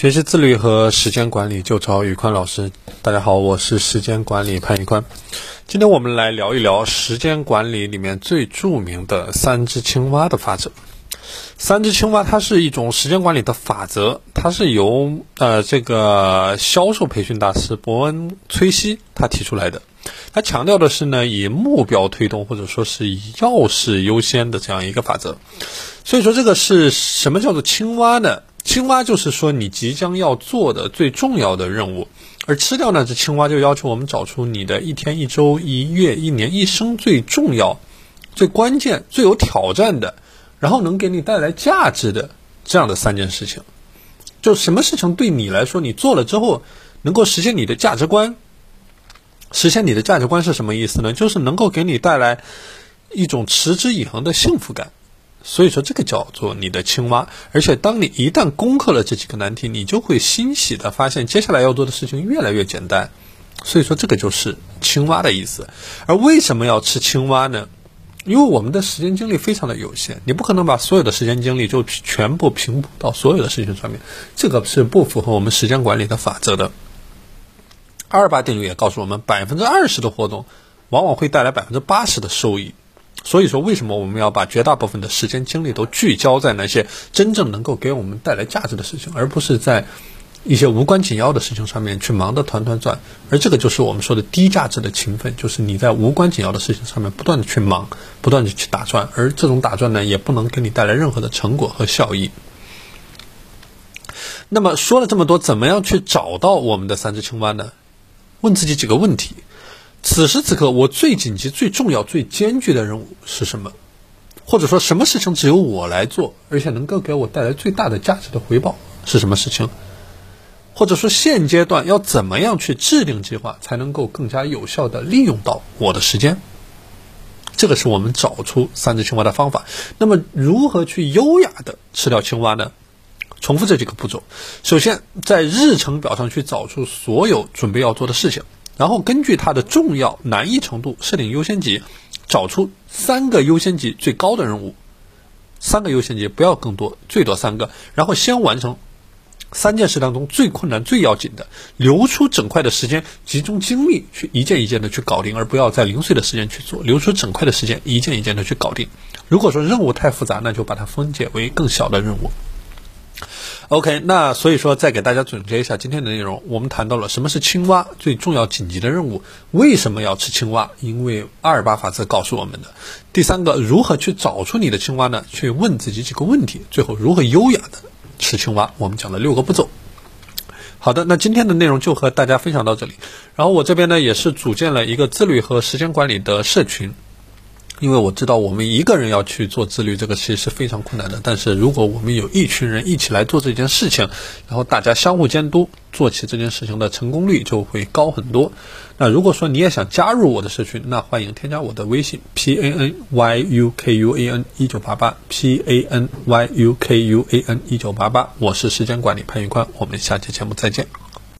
学习自律和时间管理就找宇宽老师。大家好，我是时间管理潘宇宽。今天我们来聊一聊时间管理里面最著名的三只青蛙的法则。三只青蛙它是一种时间管理的法则，它是由呃这个销售培训大师伯恩·崔西他提出来的。他强调的是呢，以目标推动或者说是以要事优先的这样一个法则。所以说这个是什么叫做青蛙呢？青蛙就是说你即将要做的最重要的任务，而吃掉那只青蛙就要求我们找出你的一天、一周、一月、一年、一生最重要、最关键、最有挑战的，然后能给你带来价值的这样的三件事情。就什么事情对你来说，你做了之后能够实现你的价值观？实现你的价值观是什么意思呢？就是能够给你带来一种持之以恒的幸福感。所以说，这个叫做你的青蛙。而且，当你一旦攻克了这几个难题，你就会欣喜的发现，接下来要做的事情越来越简单。所以说，这个就是青蛙的意思。而为什么要吃青蛙呢？因为我们的时间精力非常的有限，你不可能把所有的时间精力就全部平补到所有的事情上面，这个是不符合我们时间管理的法则的。二八定律也告诉我们，百分之二十的活动，往往会带来百分之八十的收益。所以说，为什么我们要把绝大部分的时间精力都聚焦在那些真正能够给我们带来价值的事情，而不是在一些无关紧要的事情上面去忙得团团转？而这个就是我们说的低价值的勤奋，就是你在无关紧要的事情上面不断的去忙，不断的去打转，而这种打转呢，也不能给你带来任何的成果和效益。那么说了这么多，怎么样去找到我们的三只青蛙呢？问自己几个问题。此时此刻，我最紧急、最重要、最艰巨的任务是什么？或者说，什么事情只有我来做，而且能够给我带来最大的价值的回报是什么事情？或者说，现阶段要怎么样去制定计划，才能够更加有效的利用到我的时间？这个是我们找出三只青蛙的方法。那么，如何去优雅的吃掉青蛙呢？重复这几个步骤：首先，在日程表上去找出所有准备要做的事情。然后根据它的重要难易程度设定优先级，找出三个优先级最高的任务，三个优先级不要更多，最多三个。然后先完成三件事当中最困难、最要紧的，留出整块的时间，集中精力去一件一件的去搞定，而不要在零碎的时间去做，留出整块的时间，一件一件的去搞定。如果说任务太复杂，那就把它分解为更小的任务。OK，那所以说再给大家总结一下今天的内容，我们谈到了什么是青蛙最重要紧急的任务，为什么要吃青蛙？因为阿尔巴法则告诉我们的。第三个，如何去找出你的青蛙呢？去问自己几个问题。最后，如何优雅的吃青蛙？我们讲了六个步骤。好的，那今天的内容就和大家分享到这里。然后我这边呢也是组建了一个自律和时间管理的社群。因为我知道我们一个人要去做自律，这个其实是非常困难的。但是如果我们有一群人一起来做这件事情，然后大家相互监督，做起这件事情的成功率就会高很多。那如果说你也想加入我的社群，那欢迎添加我的微信 p a n y u k u a n 一九八八 p a n y u k u a n 一九八八，我是时间管理潘玉宽，我们下期节目再见。